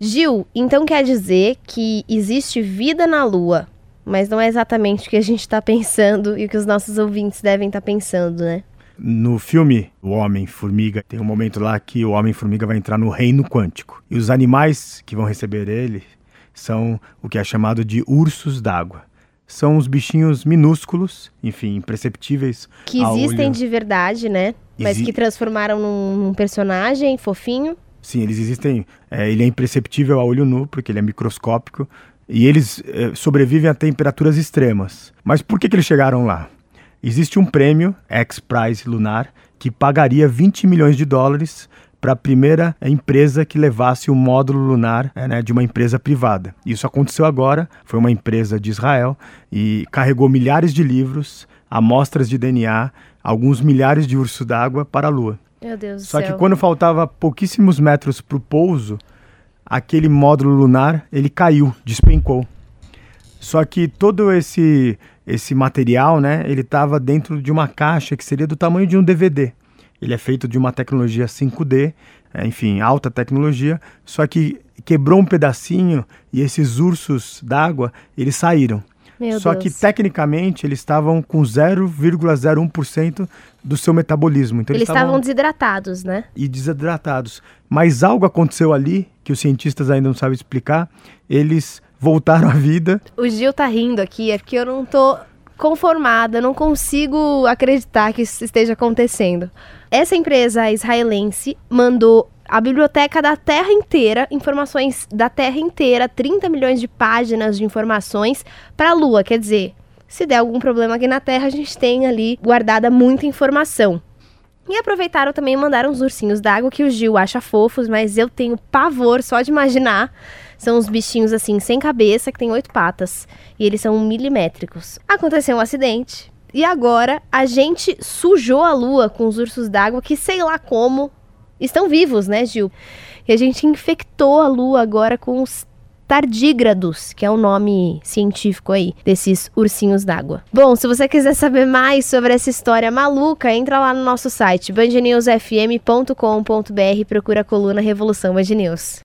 Gil, então quer dizer que existe vida na Lua, mas não é exatamente o que a gente está pensando e o que os nossos ouvintes devem estar tá pensando, né? No filme O Homem-Formiga, tem um momento lá que o Homem-Formiga vai entrar no reino quântico. E os animais que vão receber ele são o que é chamado de ursos d'água. São os bichinhos minúsculos, enfim, imperceptíveis. Que existem olho. de verdade, né? Mas Exi que transformaram num, num, personagem fofinho. Sim, eles existem. É, ele é imperceptível a olho nu, porque ele é microscópico. E eles é, sobrevivem a temperaturas extremas. Mas por que, que eles chegaram lá? Existe um prêmio, X-Prize Lunar, que pagaria 20 milhões de dólares para a primeira empresa que levasse o módulo lunar é, né, de uma empresa privada. Isso aconteceu agora, foi uma empresa de Israel e carregou milhares de livros, amostras de DNA, alguns milhares de ursos d'água para a Lua. Meu Deus Só do céu. que quando faltava pouquíssimos metros para o pouso, aquele módulo lunar ele caiu, despencou. Só que todo esse esse material, né, ele estava dentro de uma caixa que seria do tamanho de um DVD. Ele é feito de uma tecnologia 5D, é, enfim, alta tecnologia, só que quebrou um pedacinho e esses ursos d'água, eles saíram. Meu só Deus. que tecnicamente eles estavam com 0,01% do seu metabolismo. Então, eles, eles estavam desidratados, né? E desidratados. Mas algo aconteceu ali que os cientistas ainda não sabem explicar. Eles voltaram à vida. O Gil tá rindo aqui, é porque eu não tô conformada, não consigo acreditar que isso esteja acontecendo. Essa empresa israelense mandou a biblioteca da Terra inteira, informações da Terra inteira, 30 milhões de páginas de informações para a Lua. Quer dizer, se der algum problema aqui na Terra, a gente tem ali guardada muita informação. E aproveitaram também e mandaram os ursinhos d'água que o Gil acha fofos, mas eu tenho pavor só de imaginar. São uns bichinhos assim, sem cabeça, que tem oito patas. E eles são milimétricos. Aconteceu um acidente. E agora a gente sujou a lua com os ursos d'água que sei lá como estão vivos, né, Gil? E a gente infectou a lua agora com os tardígrados, que é o nome científico aí desses ursinhos d'água. Bom, se você quiser saber mais sobre essa história maluca, entra lá no nosso site bandnewsfm.com.br e procura a coluna Revolução Band News.